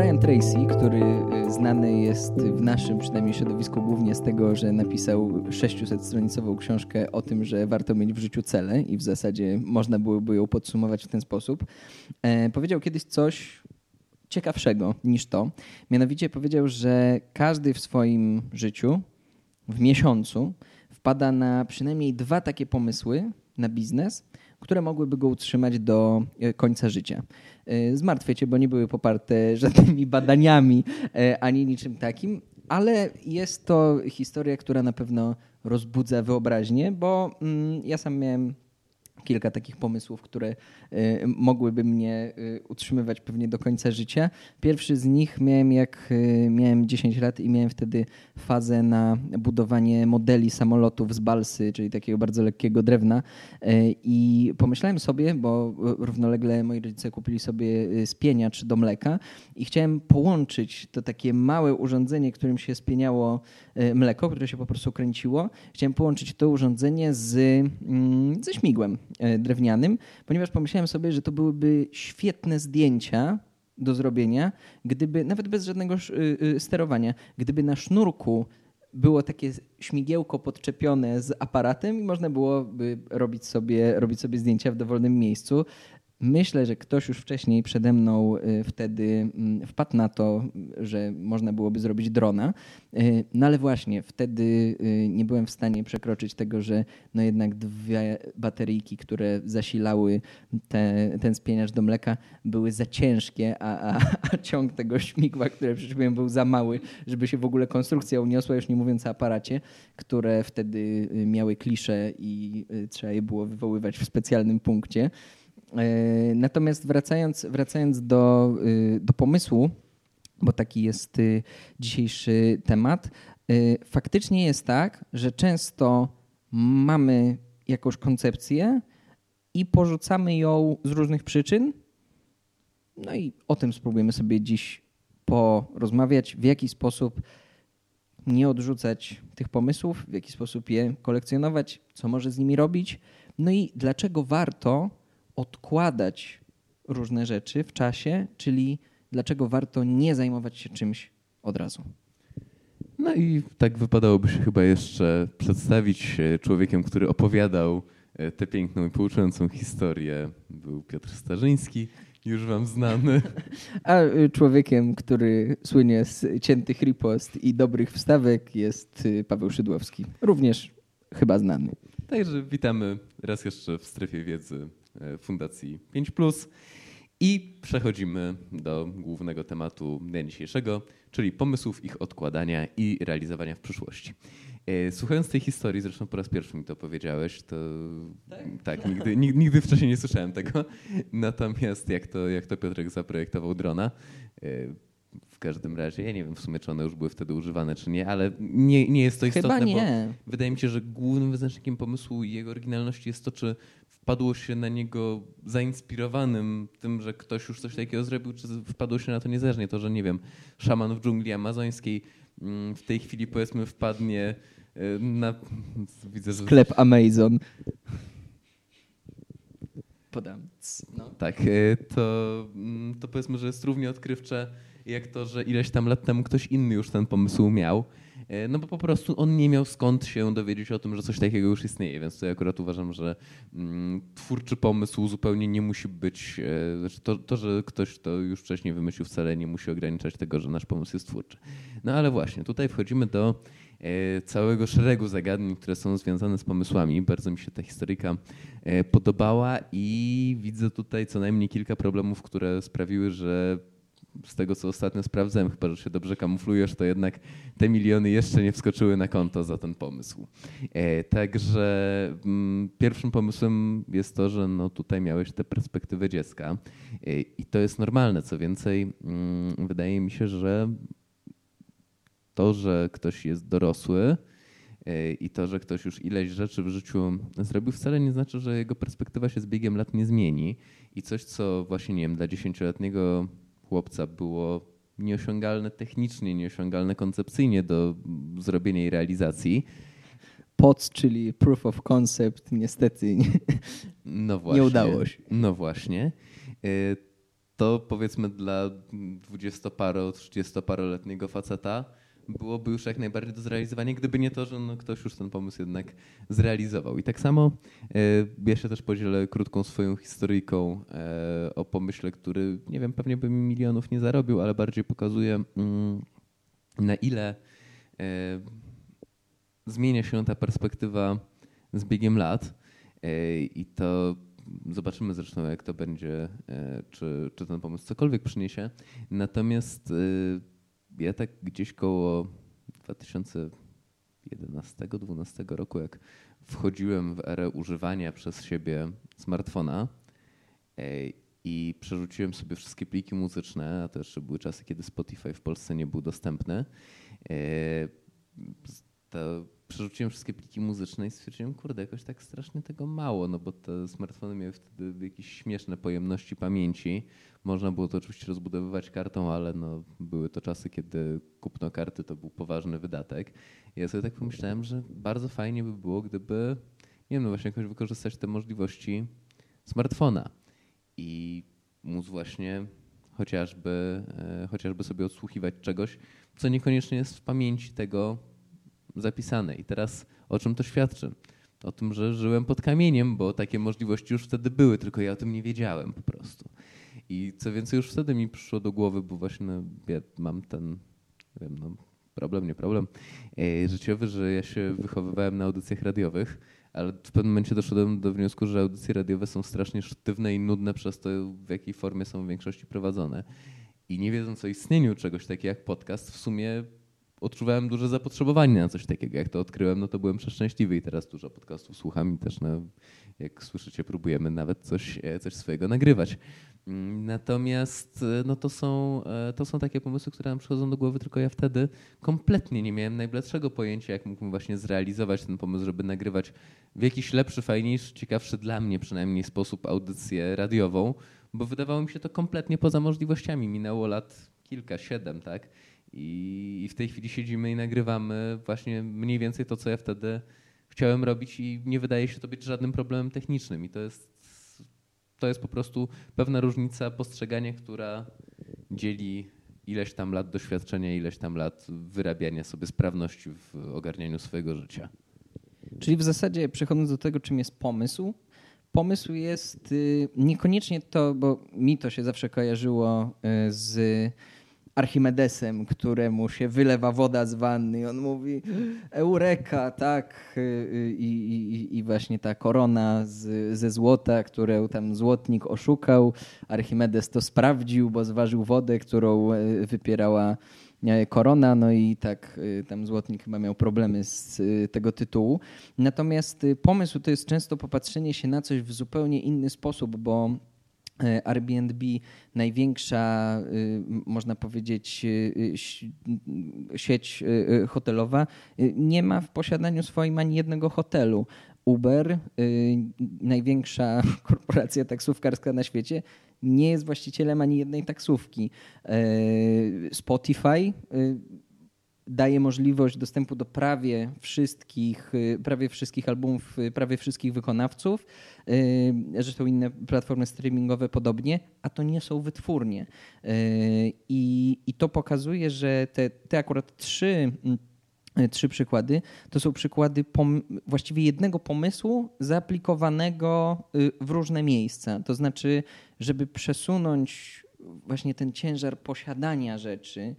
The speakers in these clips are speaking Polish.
Brian Tracy, który y, znany jest w naszym przynajmniej środowisku głównie z tego, że napisał 600-stronicową książkę o tym, że warto mieć w życiu cele i w zasadzie można byłoby ją podsumować w ten sposób, e, powiedział kiedyś coś ciekawszego niż to. Mianowicie powiedział, że każdy w swoim życiu, w miesiącu, wpada na przynajmniej dwa takie pomysły na biznes, które mogłyby go utrzymać do e, końca życia. E, zmartwię cię, bo nie były poparte żadnymi badaniami e, ani niczym takim, ale jest to historia, która na pewno rozbudza wyobraźnię, bo mm, ja sam miałem kilka takich pomysłów, które y, mogłyby mnie y, utrzymywać pewnie do końca życia. Pierwszy z nich miałem jak y, miałem 10 lat i miałem wtedy fazę na budowanie modeli samolotów z balsy, czyli takiego bardzo lekkiego drewna i pomyślałem sobie, bo równolegle moi rodzice kupili sobie spieniacz do mleka i chciałem połączyć to takie małe urządzenie, którym się spieniało mleko, które się po prostu kręciło. Chciałem połączyć to urządzenie z, mm, ze śmigłem drewnianym, ponieważ pomyślałem sobie, że to byłyby świetne zdjęcia do zrobienia, gdyby, nawet bez żadnego y, y, sterowania, gdyby na sznurku było takie śmigiełko podczepione z aparatem i można byłoby robić sobie, robić sobie zdjęcia w dowolnym miejscu. Myślę, że ktoś już wcześniej przede mną y, wtedy mm, wpadł na to, że można byłoby zrobić drona. Y, no ale właśnie wtedy y, nie byłem w stanie przekroczyć tego, że no jednak dwie bateryjki, które zasilały te, ten spieniacz do mleka, były za ciężkie, a, a, a ciąg tego śmigła, które przyczyniłem, był za mały, żeby się w ogóle konstrukcja uniosła, już nie mówiąc o aparacie, które wtedy miały klisze i trzeba je było wywoływać w specjalnym punkcie. E, natomiast wracając, wracając do, y, do pomysłu, bo taki jest y, dzisiejszy temat, y, faktycznie jest tak, że często mamy jakąś koncepcję i porzucamy ją z różnych przyczyn. No i o tym spróbujemy sobie dziś porozmawiać, w jaki sposób nie odrzucać tych pomysłów, w jaki sposób je kolekcjonować, co może z nimi robić, no i dlaczego warto odkładać różne rzeczy w czasie, czyli dlaczego warto nie zajmować się czymś od razu. No i tak wypadałoby się chyba jeszcze przedstawić człowiekiem, który opowiadał e, tę piękną i pouczającą historię. Był Piotr Starzyński, już wam znany. A y, człowiekiem, który słynie z ciętych ripost i dobrych wstawek jest Paweł Szydłowski. Również chyba znany. Także witamy raz jeszcze w strefie wiedzy E, Fundacji 5. I przechodzimy do głównego tematu dnia dzisiejszego, czyli pomysłów ich odkładania i realizowania w przyszłości. E, słuchając tej historii, zresztą po raz pierwszy mi to powiedziałeś, to tak, tak nigdy, nigdy wcześniej nie słyszałem tego. Natomiast jak to, jak to Piotrek zaprojektował drona, e, w każdym razie, ja nie wiem w sumie, czy one już były wtedy używane, czy nie, ale nie, nie jest to istotne, Chyba nie. bo wydaje mi się, że głównym wyznacznikiem pomysłu i jego oryginalności jest to, czy wpadło się na niego zainspirowanym tym, że ktoś już coś takiego zrobił, czy wpadło się na to niezależnie. To, że nie wiem, szaman w dżungli amazońskiej mm, w tej chwili powiedzmy wpadnie e, na... Widzę, że... Sklep Amazon. Podam. No. Tak, e, to, mm, to powiedzmy, że jest równie odkrywcze jak to, że ileś tam lat temu ktoś inny już ten pomysł miał. E, no bo po prostu on nie miał skąd się dowiedzieć o tym, że coś takiego już istnieje, więc ja akurat uważam, że mm, twórczy pomysł zupełnie nie musi być, e, znaczy to, to, że ktoś to już wcześniej wymyślił wcale nie musi ograniczać tego, że nasz pomysł jest twórczy. No ale właśnie, tutaj wchodzimy do e, całego szeregu zagadnień, które są związane z pomysłami. Bardzo mi się ta historyka podobała i widzę tutaj co najmniej kilka problemów, które sprawiły, że z tego, co ostatnio sprawdzałem, chyba, że się dobrze kamuflujesz, to jednak te miliony jeszcze nie wskoczyły na konto za ten pomysł. E, także mm, pierwszym pomysłem jest to, że no tutaj miałeś tę perspektywę dziecka e, i to jest normalne. Co więcej, mm, wydaje mi się, że to, że ktoś jest dorosły, e, i to, że ktoś już ileś rzeczy w życiu zrobił, wcale nie znaczy, że jego perspektywa się z biegiem lat nie zmieni. I coś, co właśnie, nie wiem, dla dziesięcioletniego chłopca było nieosiągalne technicznie, nieosiągalne koncepcyjnie do zrobienia i realizacji. POC, czyli Proof of Concept, niestety nie, no właśnie, nie udało się. No właśnie. E, to powiedzmy dla dwudziestoparo, trzydziestoparoletniego faceta byłoby już jak najbardziej do zrealizowania, gdyby nie to, że no ktoś już ten pomysł jednak zrealizował. I tak samo e, ja się też podzielę krótką swoją historyjką e, o pomyśle, który nie wiem, pewnie by mi milionów nie zarobił, ale bardziej pokazuje mm, na ile e, zmienia się ta perspektywa z biegiem lat i to zobaczymy zresztą, jak to będzie, czy, czy ten pomysł cokolwiek przyniesie. Natomiast ja tak gdzieś koło 2011-2012 roku, jak wchodziłem w erę używania przez siebie smartfona e, i przerzuciłem sobie wszystkie pliki muzyczne, a to jeszcze były czasy, kiedy Spotify w Polsce nie był dostępny, e, to przerzuciłem wszystkie pliki muzyczne i stwierdziłem, kurde, jakoś tak strasznie tego mało, no bo te smartfony miały wtedy jakieś śmieszne pojemności pamięci. Można było to oczywiście rozbudowywać kartą, ale no, były to czasy, kiedy kupno karty to był poważny wydatek. I ja sobie tak pomyślałem, że bardzo fajnie by było, gdyby, nie wiem, no właśnie jakoś wykorzystać te możliwości smartfona i móc właśnie chociażby, e, chociażby sobie odsłuchiwać czegoś, co niekoniecznie jest w pamięci tego zapisane. I teraz o czym to świadczy? O tym, że żyłem pod kamieniem, bo takie możliwości już wtedy były, tylko ja o tym nie wiedziałem po prostu. I co więcej, już wtedy mi przyszło do głowy, bo właśnie no, ja mam ten, nie wiem, no, problem, nie problem, e, życiowy, że ja się wychowywałem na audycjach radiowych, ale w pewnym momencie doszedłem do wniosku, że audycje radiowe są strasznie sztywne i nudne przez to, w jakiej formie są w większości prowadzone. I nie wiedząc o istnieniu czegoś takiego jak podcast, w sumie odczuwałem duże zapotrzebowanie na coś takiego. Jak to odkryłem, no to byłem przeszczęśliwy i teraz dużo podcastów słucham i też, no, jak słyszycie, próbujemy nawet coś, e, coś swojego nagrywać. Mm, natomiast e, no to, są, e, to są takie pomysły, które nam przychodzą do głowy, tylko ja wtedy kompletnie nie miałem najbladszego pojęcia, jak mógłbym właśnie zrealizować ten pomysł, żeby nagrywać w jakiś lepszy, fajniejszy, ciekawszy dla mnie przynajmniej sposób audycję radiową, bo wydawało mi się to kompletnie poza możliwościami. Minęło lat kilka, siedem, tak? I w tej chwili siedzimy i nagrywamy właśnie mniej więcej to, co ja wtedy chciałem robić i nie wydaje się to być żadnym problemem technicznym. I to jest, to jest po prostu pewna różnica postrzegania, która dzieli ileś tam lat doświadczenia, ileś tam lat wyrabiania sobie sprawności w ogarnianiu swojego życia. Czyli w zasadzie przechodząc do tego, czym jest pomysł, pomysł jest y, niekoniecznie to, bo mi to się zawsze kojarzyło y, z Archimedesem, któremu się wylewa woda z wanny. I on mówi eureka, tak, i, i, i właśnie ta korona z, ze złota, którą tam złotnik oszukał, Archimedes to sprawdził, bo zważył wodę, którą e, wypierała e, korona, no i tak e, tam złotnik chyba miał problemy z tego tytułu. Natomiast pomysł to jest często popatrzenie się na coś w zupełnie inny sposób, bo Airbnb, największa, y, można powiedzieć, y, sieć hotelowa, nie ma w posiadaniu swoim ani jednego hotelu. Uber, największa korporacja taksówkarska na świecie, nie jest właścicielem ani jednej taksówki. E, Spotify daje możliwość dostępu do prawie wszystkich, y, prawie wszystkich albumów, y, prawie wszystkich wykonawców. Y, zresztą inne platformy streamingowe podobnie, a to nie są wytwórnie. I, i to pokazuje, że te, te akurat trzy trzy przykłady. To są przykłady właściwie jednego pomysłu zaaplikowanego w różne miejsca. To znaczy, żeby przesunąć właśnie ten ciężar posiadania rzeczy,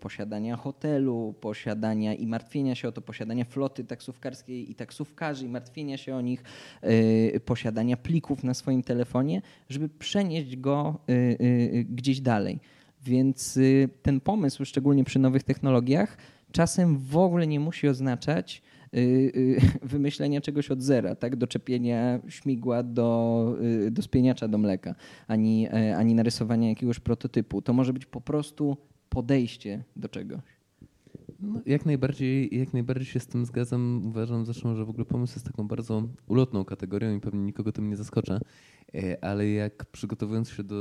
posiadania hotelu, posiadania i martwienia się o to, posiadania floty taksówkarskiej i taksówkarzy i martwienia się o nich, y, posiadania plików na swoim telefonie, żeby przenieść go y, gdzieś dalej. Więc ten pomysł, szczególnie przy nowych technologiach, czasem w ogóle nie musi oznaczać wymyślenia czegoś od zera, tak? doczepienia śmigła do, do spieniacza do mleka, ani, ani narysowania jakiegoś prototypu. To może być po prostu podejście do czegoś. No, jak, najbardziej, jak najbardziej się z tym zgadzam. Uważam zresztą, że w ogóle pomysł jest taką bardzo ulotną kategorią i pewnie nikogo tym nie zaskoczę. E, ale jak przygotowując się do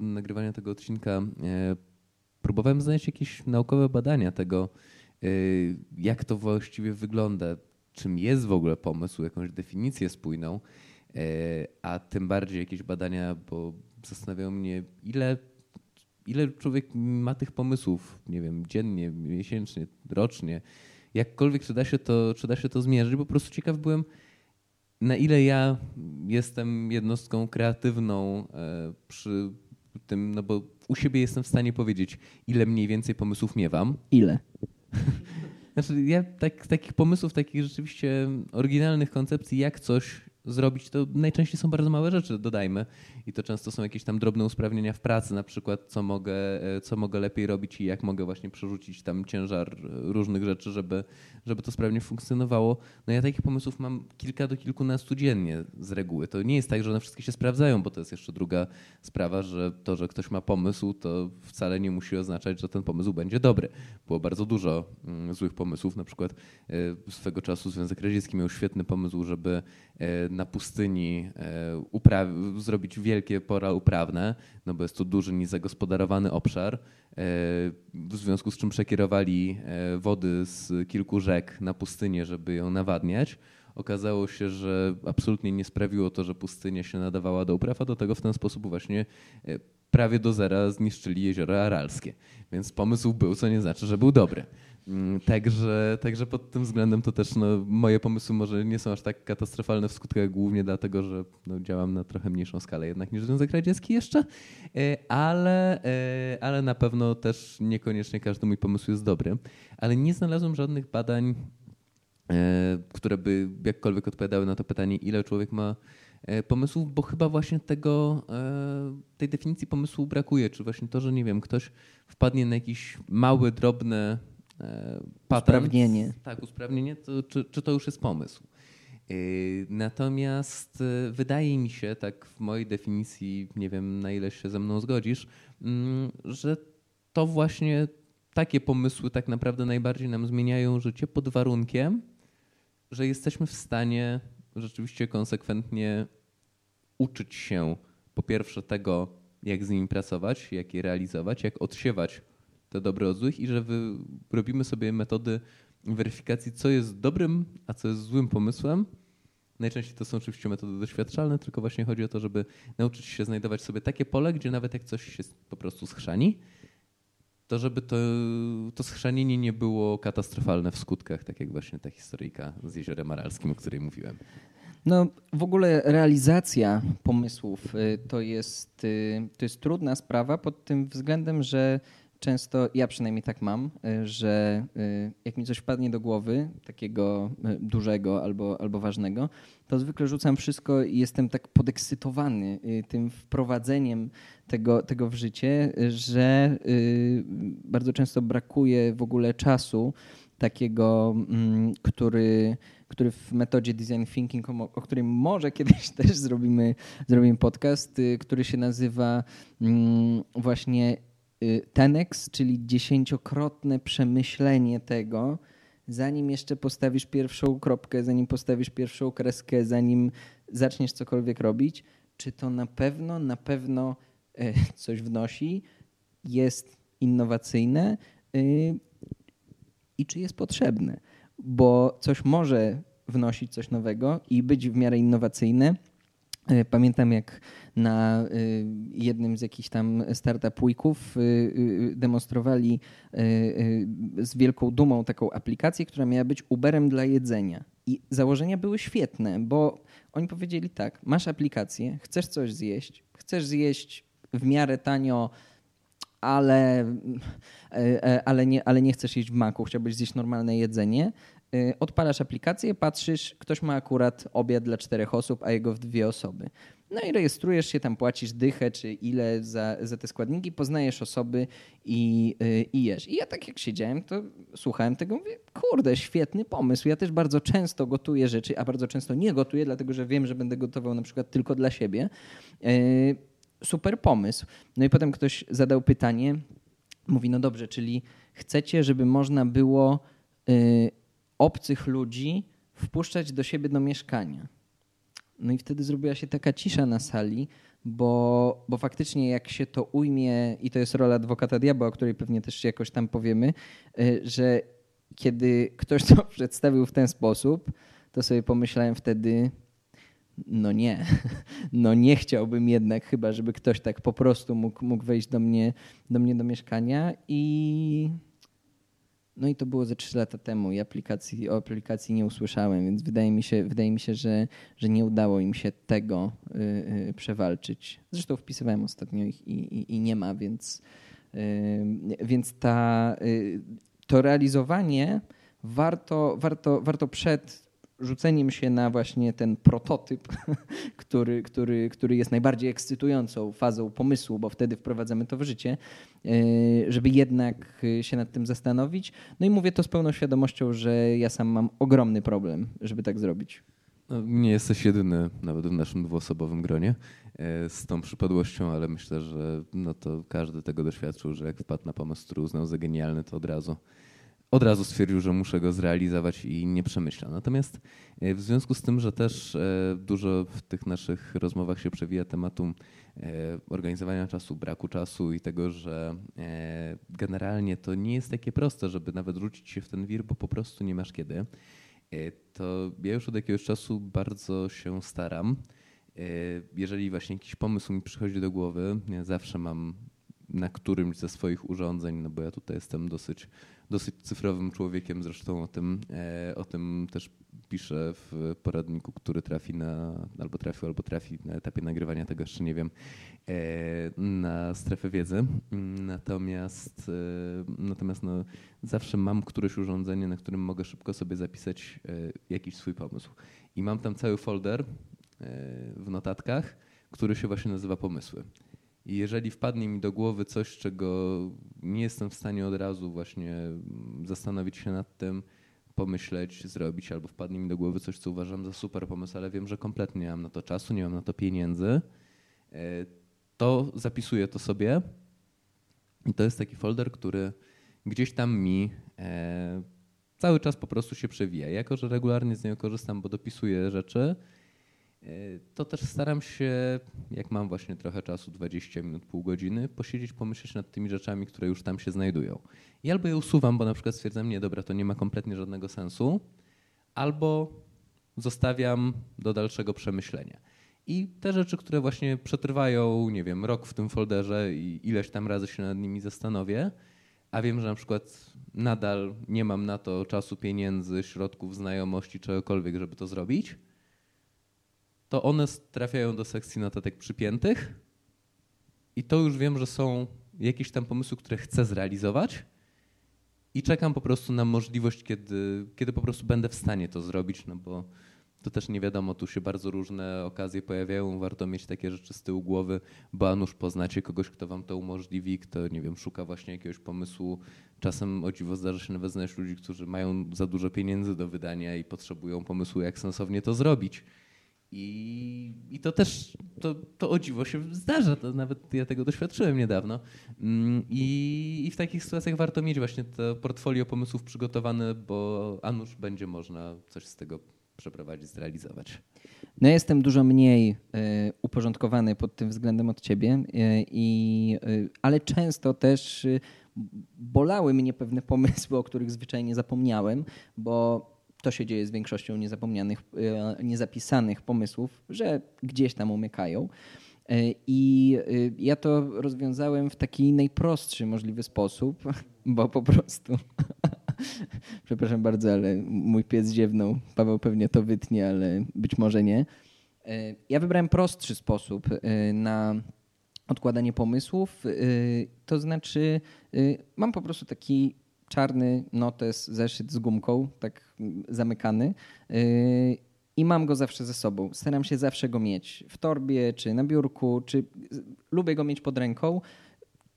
nagrywania tego odcinka, e, próbowałem znaleźć jakieś naukowe badania tego, e, jak to właściwie wygląda, czym jest w ogóle pomysł, jakąś definicję spójną, a tym bardziej jakieś badania, bo zastanawiało mnie, ile, ile człowiek ma tych pomysłów, nie wiem, dziennie, miesięcznie, rocznie. Jakkolwiek, czy da się to, czy da się to zmierzyć, po prostu ciekaw byłem, na ile ja jestem jednostką kreatywną e, przy tym, no bo u siebie jestem w stanie powiedzieć, ile mniej więcej pomysłów miewam. Ile? Znaczy, ja tak, takich pomysłów, takich rzeczywiście oryginalnych koncepcji, jak coś zrobić, to najczęściej są bardzo małe rzeczy, dodajmy. I to często są jakieś tam drobne usprawnienia w pracy, na przykład co mogę, e, co mogę lepiej robić i jak mogę właśnie przerzucić tam ciężar różnych rzeczy, żeby, żeby to sprawnie funkcjonowało. No ja takich pomysłów mam kilka do kilkunastu dziennie z reguły. To nie jest tak, że one wszystkie się sprawdzają, bo to jest jeszcze druga sprawa, że to, że ktoś ma pomysł, to wcale nie musi oznaczać, że ten pomysł będzie dobry. Było bardzo dużo mm, złych pomysłów. Na przykład e, swego czasu Związek Radziecki miał świetny pomysł, żeby na pustyni zrobić wielkie pora uprawne, no bo jest to duży, niezagospodarowany obszar, w związku z czym przekierowali e, wody z kilku rzek na pustynię, żeby ją nawadniać. Okazało się, że absolutnie nie sprawiło to, że pustynia się nadawała do upraw, a do tego w ten sposób właśnie e, prawie do zera zniszczyli jeziora aralskie. Więc pomysł był, co nie znaczy, że był dobry. Mm, także, także pod tym względem to też no, moje pomysły może nie są aż tak katastrofalne w skutkach, głównie dlatego, że no, działam na trochę mniejszą skalę jednak niż Związek Radziecki jeszcze, e, ale, e, ale na pewno też niekoniecznie każdy mój pomysł jest dobry. Ale nie znalazłem żadnych badań, e, które by jakkolwiek odpowiadały na to pytanie, ile człowiek ma pomysłów, bo chyba właśnie tego, tej definicji pomysłu brakuje, czy właśnie to, że nie wiem, ktoś wpadnie na jakiś mały, drobny patent, usprawnienie. Tak, usprawnienie, to, czy, czy to już jest pomysł. E, natomiast e, wydaje mi się, tak w mojej definicji, nie wiem na ile się ze mną zgodzisz, mm, że to właśnie takie pomysły tak naprawdę najbardziej nam zmieniają życie pod warunkiem, że jesteśmy w stanie rzeczywiście konsekwentnie uczyć się po pierwsze tego, jak z nimi pracować, jak je realizować, jak odsiewać te dobre od złych i że robimy sobie metody weryfikacji, co jest dobrym, a co jest złym pomysłem. Najczęściej to są oczywiście metody doświadczalne, tylko właśnie chodzi o to, żeby nauczyć się znajdować sobie takie pole, gdzie nawet jak coś się po prostu schrzani, to żeby to, to schrzanienie nie było katastrofalne w skutkach, tak jak właśnie ta historyjka z Jeziorem Aralskim, o której mówiłem. No w ogóle realizacja pomysłów y, to jest, y, to jest trudna sprawa pod tym względem, że często, ja przynajmniej tak mam, y, że y, jak mi coś wpadnie do głowy, takiego y, dużego albo, albo ważnego, to zwykle rzucam wszystko i jestem tak podekscytowany tym wprowadzeniem tego, tego w życie, że bardzo często brakuje w ogóle czasu takiego, mm, który, który w metodzie design thinking, o, o którym może kiedyś też zrobimy, zrobimy podcast, który się nazywa mm, właśnie Tenex, czyli dziesięciokrotne przemyślenie tego, zanim jeszcze postawisz pierwszą kropkę, zanim postawisz pierwszą kreskę, zanim zaczniesz cokolwiek robić, czy to na pewno, na pewno y, coś wnosi, jest innowacyjne y, i czy jest potrzebne. Bo coś może wnosić coś nowego i być w miarę innowacyjne, E, pamiętam, jak na e, jednym z jakichś tam startup weeków e, demonstrowali z wielką dumą taką aplikację, która miała być Uberem dla jedzenia. I założenia były świetne, bo oni powiedzieli tak: masz aplikację, chcesz coś zjeść, chcesz zjeść w miarę tanio, ale, ale, nie, ale nie chcesz jeść w maku, chciałbyś zjeść normalne jedzenie, odpalasz aplikację, patrzysz, ktoś ma akurat obiad dla czterech osób, a jego w dwie osoby. No i rejestrujesz się, tam płacisz dychę czy ile za, za te składniki, poznajesz osoby i, yy, i jesz. I ja tak jak siedziałem, to słuchałem tego, mówię, kurde, świetny pomysł. Ja też bardzo często gotuję rzeczy, a bardzo często nie gotuję, dlatego że wiem, że będę gotował na przykład tylko dla siebie. Yy, super pomysł. No i potem ktoś zadał pytanie, mówi, no dobrze, czyli chcecie, żeby można było... Obcych ludzi wpuszczać do siebie do mieszkania. No i wtedy zrobiła się taka cisza na sali, bo, bo faktycznie jak się to ujmie, i to jest rola adwokata diabła, o której pewnie też jakoś tam powiemy, y, że kiedy ktoś to przedstawił w ten sposób, to sobie pomyślałem wtedy, no nie, no nie chciałbym jednak chyba, żeby ktoś tak po prostu mógł, mógł wejść do mnie, do mnie do mieszkania i no i to było ze trzy lata temu i aplikacji, o aplikacji nie usłyszałem, więc wydaje mi się, wydaje mi się że, że nie udało im się tego y, y, przewalczyć. Zresztą wpisywałem ostatnio ich i, i, i nie ma, więc, y, więc ta, to realizowanie warto, warto, warto przed rzuceniem się na właśnie ten prototyp, który, który, który jest najbardziej ekscytującą fazą pomysłu, bo wtedy wprowadzamy to w życie, e, żeby jednak się nad tym zastanowić. No i mówię to z pełną świadomością, że ja sam mam ogromny problem, żeby tak zrobić. No, nie jesteś jedyny, nawet w naszym dwuosobowym gronie, e, z tą przypadłością, ale myślę, że no to każdy tego doświadczył, że jak wpadł na pomysł, który uznał za genialny, to od razu od razu stwierdził, że muszę go zrealizować i nie przemyślał. Natomiast e, w związku z tym, że też e, dużo w tych naszych rozmowach się przewija tematu e, organizowania czasu, braku czasu i tego, że generalnie to nie jest takie proste, żeby nawet rzucić się w ten wir, bo po prostu nie masz kiedy, to ja już od jakiegoś czasu bardzo się staram. Jeżeli właśnie jakiś pomysł mi przychodzi do głowy, ja zawsze mam na którymś ze swoich urządzeń, no bo ja tutaj jestem dosyć dosyć cyfrowym człowiekiem, zresztą o tym, e, o tym też piszę w poradniku, który trafi na, albo trafił, albo trafi na etapie nagrywania tego jeszcze nie wiem, e, na strefę wiedzy. Natomiast, e, natomiast no, zawsze mam któreś urządzenie, na którym mogę szybko sobie zapisać jakiś swój pomysł. I mam tam cały folder w notatkach, który się właśnie nazywa pomysły. I jeżeli wpadnie mi do głowy coś, czego nie jestem w stanie od razu właśnie zastanowić się nad tym, pomyśleć, zrobić, albo wpadnie mi do głowy coś, co uważam za super pomysł, ale wiem, że kompletnie nie mam na to czasu, nie mam na to pieniędzy, e, to zapisuję to sobie. I to jest taki folder, który gdzieś tam mi e, cały czas po prostu się przewija. Jako, że regularnie z niego korzystam, bo dopisuję rzeczy, to też staram się, jak mam właśnie trochę czasu, 20 minut, pół godziny, posiedzieć, pomyśleć nad tymi rzeczami, które już tam się znajdują. I albo je usuwam, bo na przykład stwierdzam, nie, dobra, to nie ma kompletnie żadnego sensu, albo zostawiam do dalszego przemyślenia. I te rzeczy, które właśnie przetrwają, nie wiem, rok w tym folderze i ileś tam razy się nad nimi zastanowię, a wiem, że na przykład nadal nie mam na to czasu, pieniędzy, środków, znajomości, czegokolwiek, żeby to zrobić – to one trafiają do sekcji notatek przypiętych i to już wiem, że są jakieś tam pomysły, które chcę zrealizować i czekam po prostu na możliwość, kiedy, kiedy po prostu będę w stanie to zrobić, no bo to też nie wiadomo, tu się bardzo różne okazje pojawiają, warto mieć takie rzeczy z tyłu głowy, bo a nuż poznacie kogoś, kto wam to umożliwi, kto, nie wiem, szuka właśnie jakiegoś pomysłu. Czasem o dziwo zdarza się nawet znaleźć ludzi, którzy mają za dużo pieniędzy do wydania i potrzebują pomysłu, jak sensownie to zrobić. I, I to też, to, to o dziwo się zdarza, to nawet ja tego doświadczyłem niedawno. Mm, I, I w takich sytuacjach warto mieć właśnie to portfolio pomysłów przygotowane, bo a nuż będzie można coś z tego przeprowadzić, zrealizować. No jestem dużo mniej y, uporządkowany pod tym względem od ciebie, y, i, y, ale często też bolały mnie pewne pomysły, o których zwyczajnie zapomniałem, bo to się dzieje z większością niezapomnianych, e, niezapisanych pomysłów, że gdzieś tam umykają. E, I e, ja to rozwiązałem w taki najprostszy możliwy sposób, bo po prostu. Przepraszam bardzo, ale mój pies ziewnął. Paweł pewnie to wytnie, ale być może nie. Ja wybrałem prostszy sposób na odkładanie pomysłów. To znaczy, mam po prostu taki czarny notes, zeszyt z gumką, tak zamykany. Y, I mam go zawsze ze sobą. Staram się zawsze go mieć w torbie, czy na biurku, czy lubię go mieć pod ręką.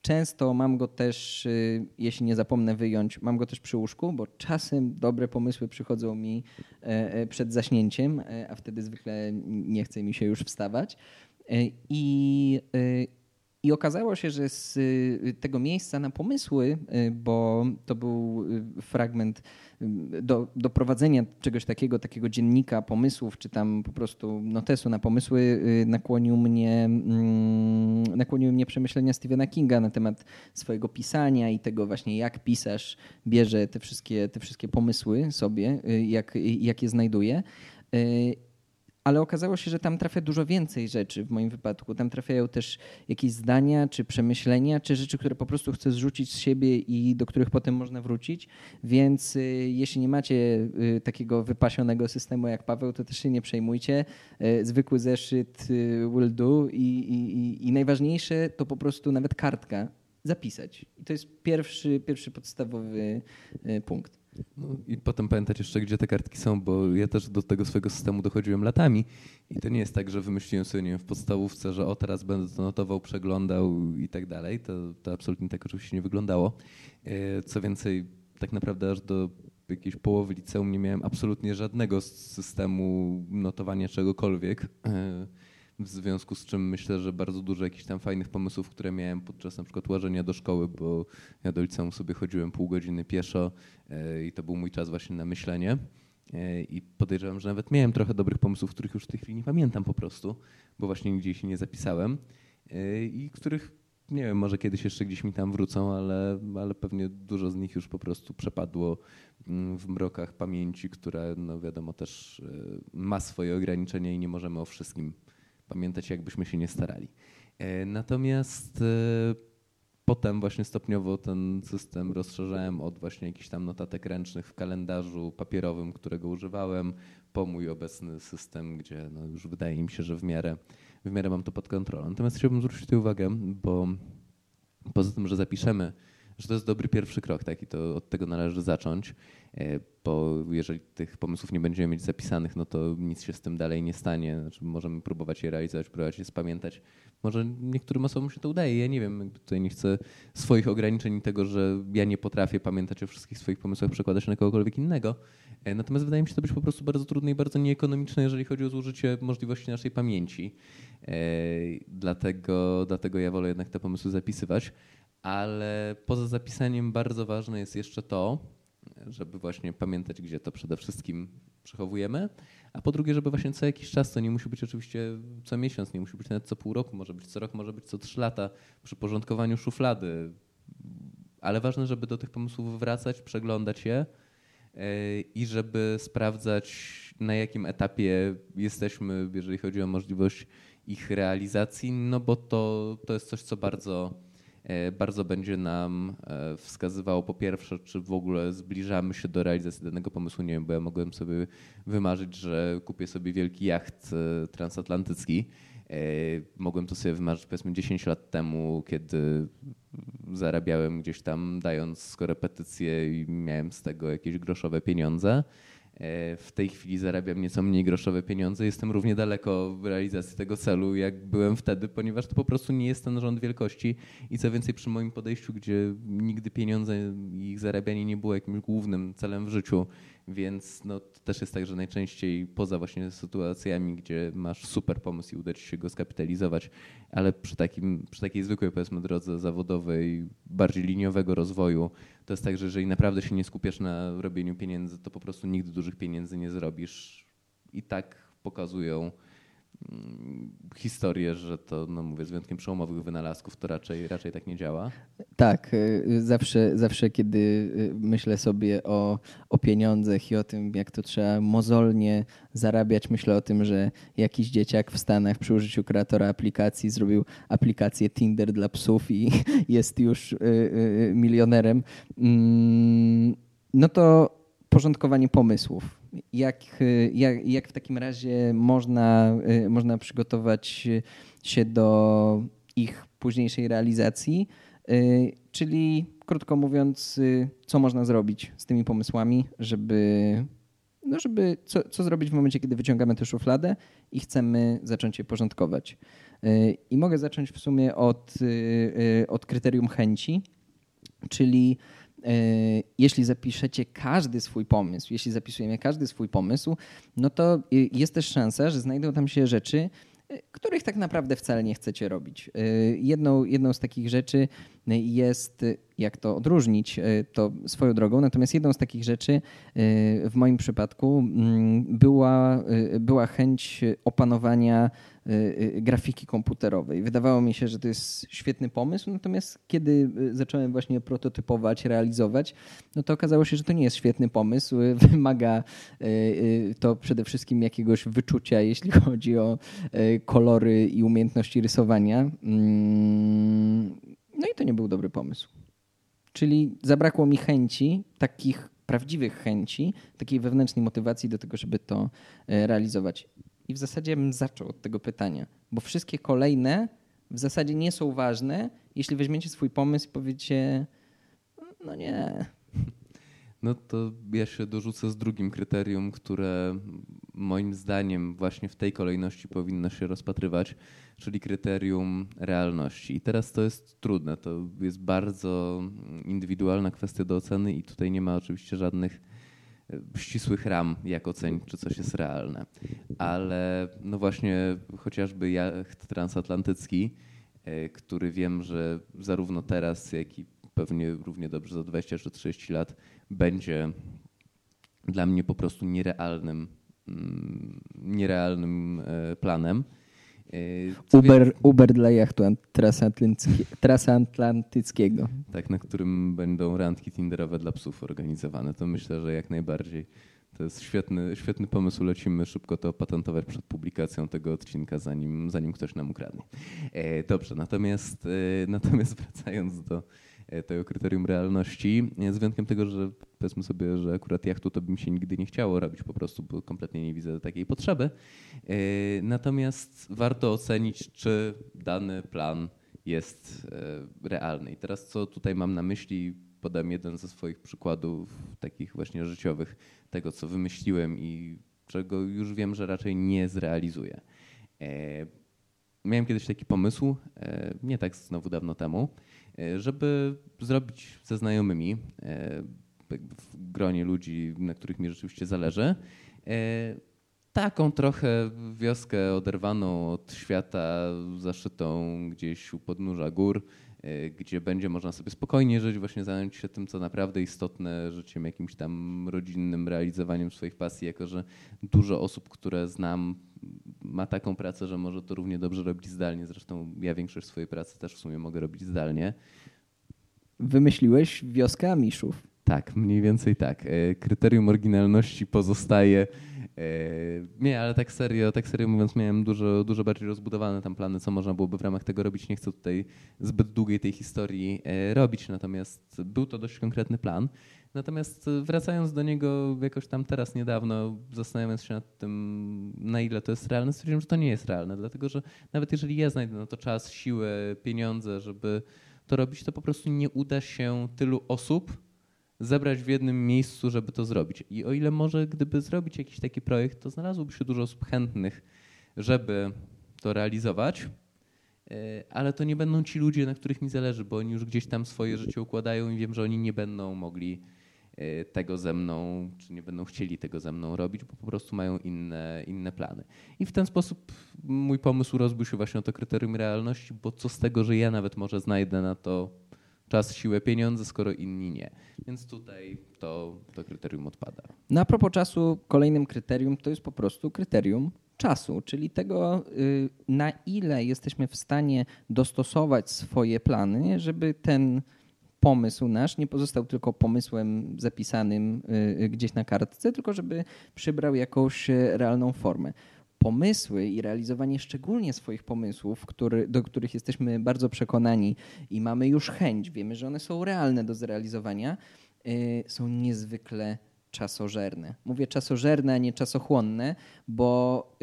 Często mam go też, y, jeśli nie zapomnę wyjąć, mam go też przy łóżku, bo czasem dobre pomysły przychodzą mi e, e, przed zaśnięciem, e, a wtedy zwykle nie chce mi się już wstawać. I i okazało się, że z y, tego miejsca na pomysły, y, bo to był y, fragment do, do prowadzenia czegoś takiego, takiego dziennika pomysłów, czy tam po prostu notesu na pomysły, nakłonił mnie, mm, nakłoniły mnie przemyślenia Stephena Kinga na temat swojego pisania i tego właśnie, jak pisarz bierze te wszystkie, te wszystkie pomysły sobie, jak, jak je znajduje. Ale okazało się, że tam trafia dużo więcej rzeczy w moim wypadku. Tam trafiają też jakieś zdania, czy przemyślenia, czy rzeczy, które po prostu chcę zrzucić z siebie i do których potem można wrócić. Więc y, jeśli nie macie y, takiego wypasionego systemu jak Paweł, to też się nie przejmujcie. Y, zwykły zeszyt y, will do i, i, i najważniejsze to po prostu nawet kartka zapisać. I to jest pierwszy, pierwszy podstawowy y, punkt. No I potem pamiętać jeszcze, gdzie te kartki są, bo ja też do tego swojego systemu dochodziłem latami i to nie jest tak, że wymyśliłem sobie nie wiem, w podstawówce, że o teraz będę to notował, przeglądał i tak dalej. To, to absolutnie tak oczywiście nie wyglądało. E, co więcej, tak naprawdę aż do jakiejś połowy liceum nie miałem absolutnie żadnego systemu notowania czegokolwiek. W związku z czym myślę, że bardzo dużo jakichś tam fajnych pomysłów, które miałem podczas na przykład łażenia do szkoły, bo ja do liceum sobie chodziłem pół godziny pieszo e, i to był mój czas właśnie na myślenie. E, I podejrzewam, że nawet miałem trochę dobrych pomysłów, których już w tej chwili nie pamiętam po prostu, bo właśnie nigdzie ich nie zapisałem e, i których nie wiem, może kiedyś jeszcze gdzieś mi tam wrócą, ale, ale pewnie dużo z nich już po prostu przepadło mm, w mrokach pamięci, która no wiadomo też ma swoje ograniczenia i nie możemy o wszystkim pamiętać, jakbyśmy się nie starali. E, natomiast e, potem właśnie stopniowo ten system rozszerzałem od właśnie jakichś tam notatek ręcznych w kalendarzu papierowym, którego używałem, po mój obecny system, gdzie no już wydaje mi się, że w miarę, w miarę mam to pod kontrolą. Natomiast chciałbym zwrócić tu uwagę, bo poza tym, że zapiszemy że to jest dobry pierwszy krok, tak? I to od tego należy zacząć, e, bo jeżeli tych pomysłów nie będziemy mieć zapisanych, no to nic się z tym dalej nie stanie. Znaczy, możemy próbować je realizować, próbować je spamiętać. Może niektórym osobom się to udaje. Ja nie wiem, tutaj nie chcę swoich ograniczeń i tego, że ja nie potrafię pamiętać o wszystkich swoich pomysłach, przekładać na kogokolwiek innego. E, natomiast wydaje mi się to być po prostu bardzo trudne i bardzo nieekonomiczne, jeżeli chodzi o zużycie możliwości naszej pamięci. E, dlatego, dlatego ja wolę jednak te pomysły zapisywać ale poza zapisaniem bardzo ważne jest jeszcze to, żeby właśnie pamiętać, gdzie to przede wszystkim przechowujemy, a po drugie, żeby właśnie co jakiś czas, to nie musi być oczywiście co miesiąc, nie musi być nawet co pół roku, może być co rok, może być co trzy lata przy porządkowaniu szuflady, ale ważne, żeby do tych pomysłów wracać, przeglądać je e, i żeby sprawdzać, na jakim etapie jesteśmy, jeżeli chodzi o możliwość ich realizacji, no bo to, to jest coś, co bardzo bardzo będzie nam e, wskazywało po pierwsze, czy w ogóle zbliżamy się do realizacji danego pomysłu. Nie wiem, bo ja mogłem sobie wymarzyć, że kupię sobie wielki jacht e, transatlantycki. Mogłem to sobie wymarzyć powiedzmy 10 lat temu, kiedy zarabiałem gdzieś tam dając korepetycje i miałem z tego jakieś groszowe pieniądze. E, w tej chwili zarabiam nieco mniej groszowe pieniądze. Jestem równie daleko w realizacji tego celu, jak byłem wtedy, ponieważ to po prostu nie jest ten rząd wielkości. I co więcej, przy moim podejściu, gdzie nigdy pieniądze i ich zarabianie nie było jakimś głównym celem w życiu, więc no, to też jest tak, że najczęściej poza właśnie sytuacjami, gdzie masz super pomysł i uda ci się go skapitalizować, ale przy, takim, przy takiej zwykłej powiedzmy drodze zawodowej, bardziej liniowego rozwoju, to jest tak, że jeżeli naprawdę się nie skupiasz na robieniu pieniędzy, to po prostu nigdy dużych pieniędzy nie zrobisz. I tak pokazują historię, że to, no mówię, z wyjątkiem przełomowych wynalazków, to raczej, raczej tak nie działa? Tak, y, zawsze, zawsze kiedy y, myślę sobie o, o pieniądzach i o tym, jak to trzeba mozolnie zarabiać, myślę o tym, że jakiś dzieciak w Stanach przy użyciu kreatora aplikacji zrobił aplikację Tinder dla psów i jest już y, milionerem. Mm, no to porządkowanie pomysłów jak, jak, jak w takim razie można, można przygotować się do ich późniejszej realizacji, czyli krótko mówiąc, co można zrobić z tymi pomysłami, żeby, no żeby co, co zrobić w momencie, kiedy wyciągamy tę szufladę i chcemy zacząć je porządkować. I mogę zacząć w sumie od, od kryterium chęci, czyli E, jeśli zapiszecie każdy swój pomysł, jeśli zapisujemy każdy swój pomysł, no to e, jest też szansa, że znajdą tam się rzeczy, e, których tak naprawdę wcale nie chcecie robić. Jedną, jedną z takich rzeczy jest, jak to odróżnić, to swoją drogą. Natomiast jedną z takich rzeczy w moim przypadku mm, była, była chęć opanowania grafiki komputerowej. Wydawało mi się, że to jest świetny pomysł, natomiast kiedy y, zacząłem właśnie prototypować, realizować, no to okazało się, że to nie jest świetny pomysł. Wymaga to przede wszystkim jakiegoś wyczucia, jeśli chodzi o kolory i umiejętności rysowania. Mm, no i to nie był dobry pomysł. Czyli zabrakło mi chęci, takich prawdziwych chęci, takiej wewnętrznej motywacji do tego, żeby to realizować. I w zasadzie bym zaczął od tego pytania, bo wszystkie kolejne w zasadzie nie są ważne, jeśli weźmiecie swój pomysł i powiecie, no nie. No to ja się dorzucę z drugim kryterium, które moim zdaniem właśnie w tej kolejności powinno się rozpatrywać, czyli kryterium realności. I teraz to jest trudne, to jest bardzo indywidualna kwestia do oceny i tutaj nie ma oczywiście żadnych ścisłych ram, jak ocenić, czy coś jest realne. Ale no właśnie chociażby jacht transatlantycki, e, który wiem, że zarówno teraz, jak i pewnie równie dobrze za 20 czy 30 lat będzie dla mnie po prostu nierealnym, mm, nierealnym e, planem Yy, Uber, Uber dla jachtu transatlantyckiego. Tak, na którym będą randki tinderowe dla psów organizowane. To myślę, że jak najbardziej. To jest świetny, świetny pomysł. Lecimy szybko to opatentować przed publikacją tego odcinka, zanim, zanim ktoś nam ukradnie. E, dobrze, natomiast, e, natomiast wracając do, E, tego kryterium realności, z wyjątkiem tego, że powiedzmy sobie, że akurat jachtu to by mi się nigdy nie chciało robić po prostu, bo kompletnie nie widzę takiej potrzeby. E, natomiast warto ocenić, czy dany plan jest e, realny. I teraz co tutaj mam na myśli? Podam jeden ze swoich przykładów takich właśnie życiowych, tego co wymyśliłem i czego już wiem, że raczej nie zrealizuję. Miałem kiedyś taki pomysł, nie tak znowu dawno temu, E, żeby zrobić ze znajomymi, e, w gronie ludzi, na których mi rzeczywiście zależy, e, taką trochę wioskę oderwaną od świata, zaszytą gdzieś u podnóża gór, gdzie będzie można sobie spokojnie żyć, właśnie zająć się tym, co naprawdę istotne, życiem jakimś tam rodzinnym, realizowaniem swoich pasji, jako że dużo osób, które znam, ma taką pracę, że może to równie dobrze robić zdalnie. Zresztą ja większość swojej pracy też w sumie mogę robić zdalnie. Wymyśliłeś wioskę Amiszów. Tak, mniej więcej tak. E, kryterium oryginalności pozostaje. E, nie, ale tak serio, tak serio mówiąc, miałem dużo, dużo bardziej rozbudowane tam plany, co można byłoby w ramach tego robić. Nie chcę tutaj zbyt długiej tej historii e, robić, natomiast był to dość konkretny plan. Natomiast wracając do niego jakoś tam teraz niedawno, zastanawiając się nad tym, na ile to jest realne, stwierdziłem, że to nie jest realne, dlatego że nawet jeżeli ja znajdę na to czas, siłę, pieniądze, żeby to robić, to po prostu nie uda się tylu osób zebrać w jednym miejscu, żeby to zrobić. I o ile może gdyby zrobić jakiś taki projekt, to znalazłoby się dużo osób chętnych, żeby to realizować, e, ale to nie będą ci ludzie, na których mi zależy, bo oni już gdzieś tam swoje życie układają i wiem, że oni nie będą mogli E, tego ze mną, czy nie będą chcieli tego ze mną robić, bo po prostu mają inne, inne plany. I w ten sposób mój pomysł rozbił się właśnie o to kryterium realności, bo co z tego, że ja nawet może znajdę na to czas, siłę, pieniądze, skoro inni nie. Więc tutaj to, to kryterium odpada. No a propos czasu, kolejnym kryterium to jest po prostu kryterium czasu, czyli tego, y, na ile jesteśmy w stanie dostosować swoje plany, żeby ten pomysł nasz nie pozostał tylko pomysłem zapisanym y, gdzieś na kartce, tylko żeby przybrał jakąś realną formę. Pomysły i realizowanie szczególnie swoich pomysłów, który, do których jesteśmy bardzo przekonani i mamy już chęć, wiemy, że one są realne do zrealizowania, są niezwykle czasożerne. Mówię czasożerne, a nie czasochłonne, bo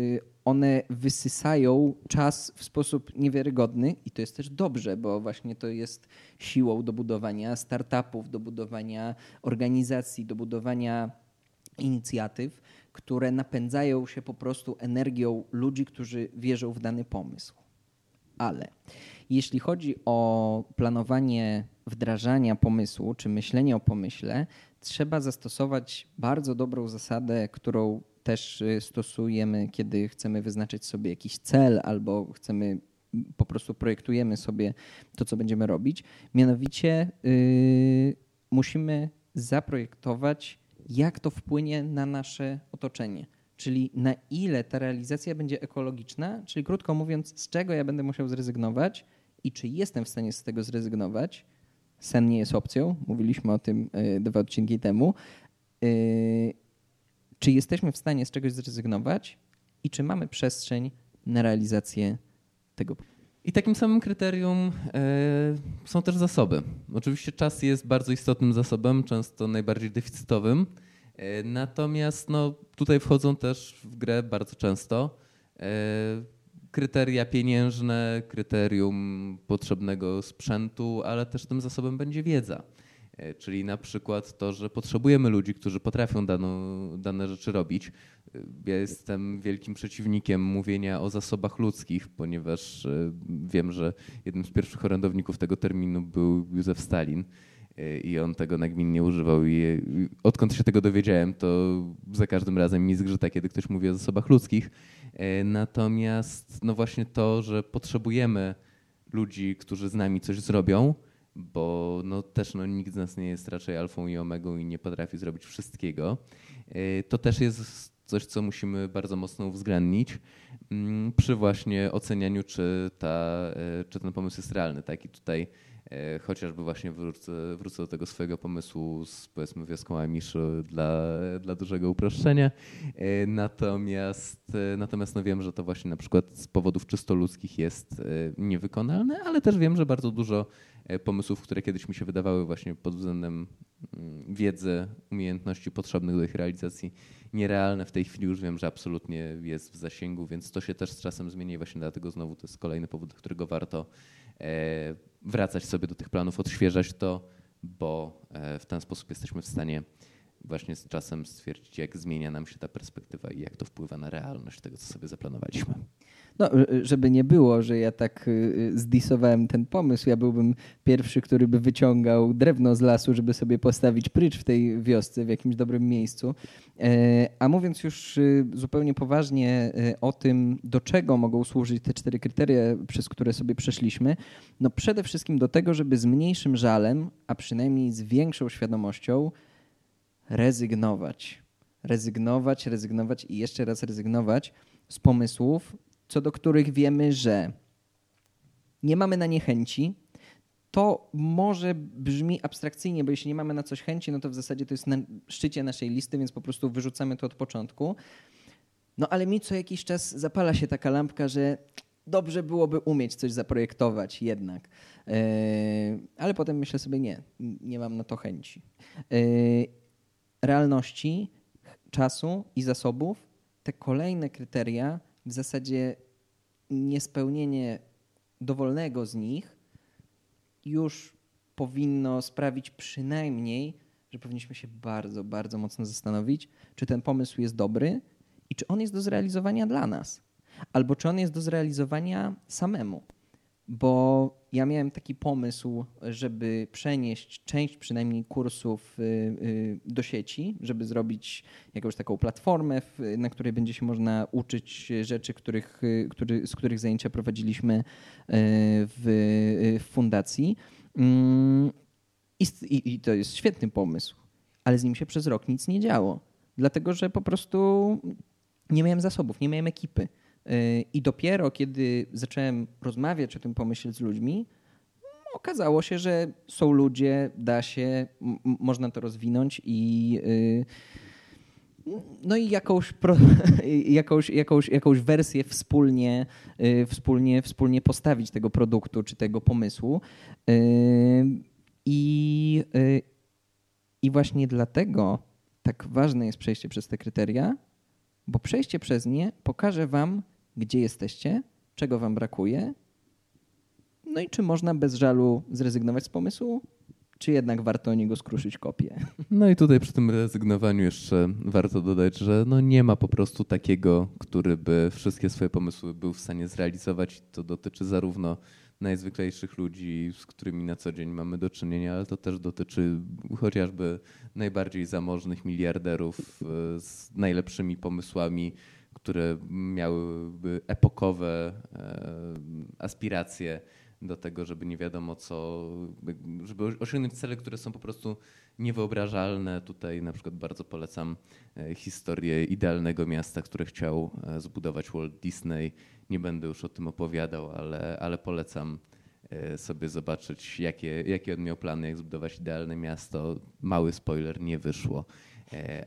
one wysysają czas w sposób niewiarygodny i to jest też dobrze, bo właśnie to jest siłą do budowania startupów, do budowania organizacji, do budowania inicjatyw, które napędzają się po prostu energią ludzi, którzy wierzą w dany pomysł. Ale jeśli chodzi o planowanie wdrażania pomysłu czy myślenie o pomyśle, trzeba zastosować bardzo dobrą zasadę, którą też y, stosujemy, kiedy chcemy wyznaczyć sobie jakiś cel albo chcemy po prostu projektujemy sobie to, co będziemy robić. Mianowicie yy, musimy zaprojektować, jak to wpłynie na nasze otoczenie. Czyli na ile ta realizacja będzie ekologiczna, czyli krótko mówiąc, z czego ja będę musiał zrezygnować i czy jestem w stanie z tego zrezygnować. Sen nie jest opcją, mówiliśmy o tym yy, dwa odcinki temu. Yy, czy jesteśmy w stanie z czegoś zrezygnować i czy mamy przestrzeń na realizację tego. I takim samym kryterium e, są też zasoby. Oczywiście czas jest bardzo istotnym zasobem, często najbardziej deficytowym. E, natomiast no, tutaj wchodzą też w grę bardzo często e, kryteria pieniężne, kryterium potrzebnego sprzętu, ale też tym zasobem będzie wiedza. E, czyli na przykład to, że potrzebujemy ludzi, którzy potrafią daną, dane rzeczy robić. E, ja jestem wielkim przeciwnikiem mówienia o zasobach ludzkich, ponieważ e, wiem, że jednym z pierwszych orędowników tego terminu był Józef Stalin i on tego nagminnie używał i odkąd się tego dowiedziałem, to za każdym razem mi zgrzyta, kiedy ktoś mówi o zasobach ludzkich. Natomiast no właśnie to, że potrzebujemy ludzi, którzy z nami coś zrobią, bo no, też no, nikt z nas nie jest raczej alfą i omegą i nie potrafi zrobić wszystkiego. E, to też jest coś, co musimy bardzo mocno uwzględnić mm, przy właśnie ocenianiu, czy, ta, e, czy ten pomysł jest realny. Tak? I tutaj e, chociażby właśnie wrócę, wrócę do tego swojego pomysłu z powiedzmy wioską Amish dla, dla dużego uproszczenia. Natomiast, natomiast no wiem, że to właśnie na przykład z powodów czysto ludzkich jest niewykonalne, ale też wiem, że bardzo dużo pomysłów, które kiedyś mi się wydawały właśnie pod względem mm, wiedzy, umiejętności potrzebnych do ich realizacji nierealne. W tej chwili już wiem, że absolutnie jest w zasięgu, więc to się też z czasem zmieni. Właśnie dlatego znowu to jest kolejny powód, dla którego warto e, wracać sobie do tych planów, odświeżać to, bo e, w ten sposób jesteśmy w stanie właśnie z czasem stwierdzić, jak zmienia nam się ta perspektywa i jak to wpływa na realność tego, co sobie zaplanowaliśmy. No, żeby nie było, że ja tak y, y, zdisowałem ten pomysł, ja byłbym pierwszy, który by wyciągał drewno z lasu, żeby sobie postawić prycz w tej wiosce, w jakimś dobrym miejscu. E, a mówiąc już y, zupełnie poważnie o tym, do czego mogą służyć te cztery kryteria, przez które sobie przeszliśmy, no przede wszystkim do tego, żeby z mniejszym żalem, a przynajmniej z większą świadomością rezygnować. Rezygnować, rezygnować i jeszcze raz rezygnować z pomysłów, co do których wiemy, że nie mamy na nie chęci, to może brzmi abstrakcyjnie, bo jeśli nie mamy na coś chęci, no to w zasadzie to jest na szczycie naszej listy, więc po prostu wyrzucamy to od początku. No ale mi co jakiś czas zapala się taka lampka, że dobrze byłoby umieć coś zaprojektować jednak. Yy, ale potem myślę sobie, nie, nie mam na to chęci. Yy, realności, czasu i zasobów, te kolejne kryteria w zasadzie niespełnienie dowolnego z nich już powinno sprawić przynajmniej, że powinniśmy się bardzo, bardzo mocno zastanowić, czy ten pomysł jest dobry i czy on jest do zrealizowania dla nas, albo czy on jest do zrealizowania samemu bo ja miałem taki pomysł, żeby przenieść część przynajmniej kursów y, y, do sieci, żeby zrobić jakąś taką platformę, na której będzie się można uczyć rzeczy, których, y, który, z których zajęcia prowadziliśmy w, fundacji. Mm, I, I to jest świetny pomysł, ale z nim się przez rok nic nie działo, dlatego że po prostu nie miałem zasobów, nie miałem ekipy. Y, I dopiero kiedy zacząłem rozmawiać o tym pomyśle z ludźmi, okazało się, że są ludzie, da się, można to rozwinąć i y, no i jakąś, pro, jakąś, jakąś, jakąś wersję wspólnie, y, wspólnie, wspólnie postawić tego produktu czy tego pomysłu. I, I właśnie dlatego tak ważne jest przejście przez te kryteria, bo przejście przez nie pokaże Wam, gdzie jesteście, czego wam brakuje, no i czy można bez żalu zrezygnować z pomysłu, czy jednak warto o niego skruszyć kopię. No i tutaj przy tym rezygnowaniu jeszcze warto dodać, że no nie ma po prostu takiego, który by wszystkie swoje pomysły był w stanie zrealizować. To dotyczy zarówno najzwyklejszych ludzi, z którymi na co dzień mamy do czynienia, ale to też dotyczy chociażby najbardziej zamożnych miliarderów e, z najlepszymi pomysłami, które miałyby epokowe aspiracje do tego, żeby nie wiadomo co, żeby osiągnąć cele, które są po prostu niewyobrażalne. Tutaj na przykład bardzo polecam e, historię idealnego miasta, które chciał e, zbudować Walt Disney. Nie będę już o tym opowiadał, ale, ale polecam e, sobie zobaczyć, jakie, jakie on miał plany, jak zbudować idealne miasto. Mały spoiler, nie wyszło.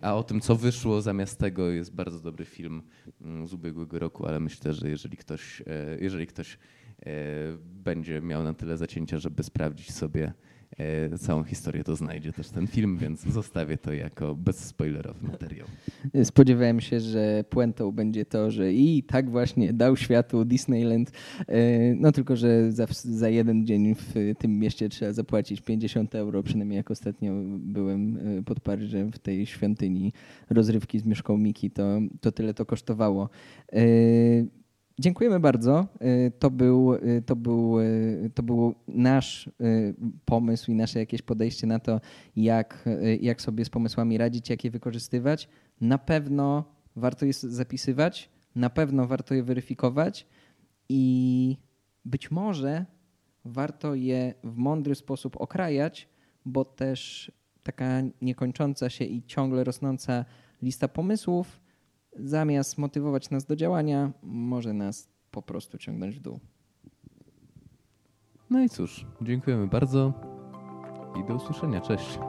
A o tym, co wyszło zamiast tego, jest bardzo dobry film mm, z ubiegłego roku, ale myślę, że jeżeli ktoś, jeżeli ktoś będzie miał na tyle zacięcia, żeby sprawdzić sobie E, całą historię, to znajdzie też ten film, więc zostawię to jako bezspoilerowy materiał. Spodziewałem się, że puentą będzie to, że i tak właśnie dał światu Disneyland, e, no tylko, że za, za jeden dzień w tym mieście trzeba zapłacić 50 euro, przynajmniej jak ostatnio byłem e, pod Paryżem w tej świątyni rozrywki z Mieszką Miki, to, to tyle to kosztowało. Dziękujemy bardzo. Y, to był, y, to, był, y, to był nasz pomysł i nasze jakieś podejście na to, jak, jak sobie z pomysłami radzić, jak je wykorzystywać. Na pewno warto je zapisywać, na pewno warto je weryfikować i być może warto je w mądry sposób okrajać, bo też taka niekończąca się i ciągle rosnąca lista pomysłów zamiast motywować nas do działania, może nas po prostu ciągnąć w dół. No i cóż, dziękujemy bardzo i do usłyszenia. Cześć.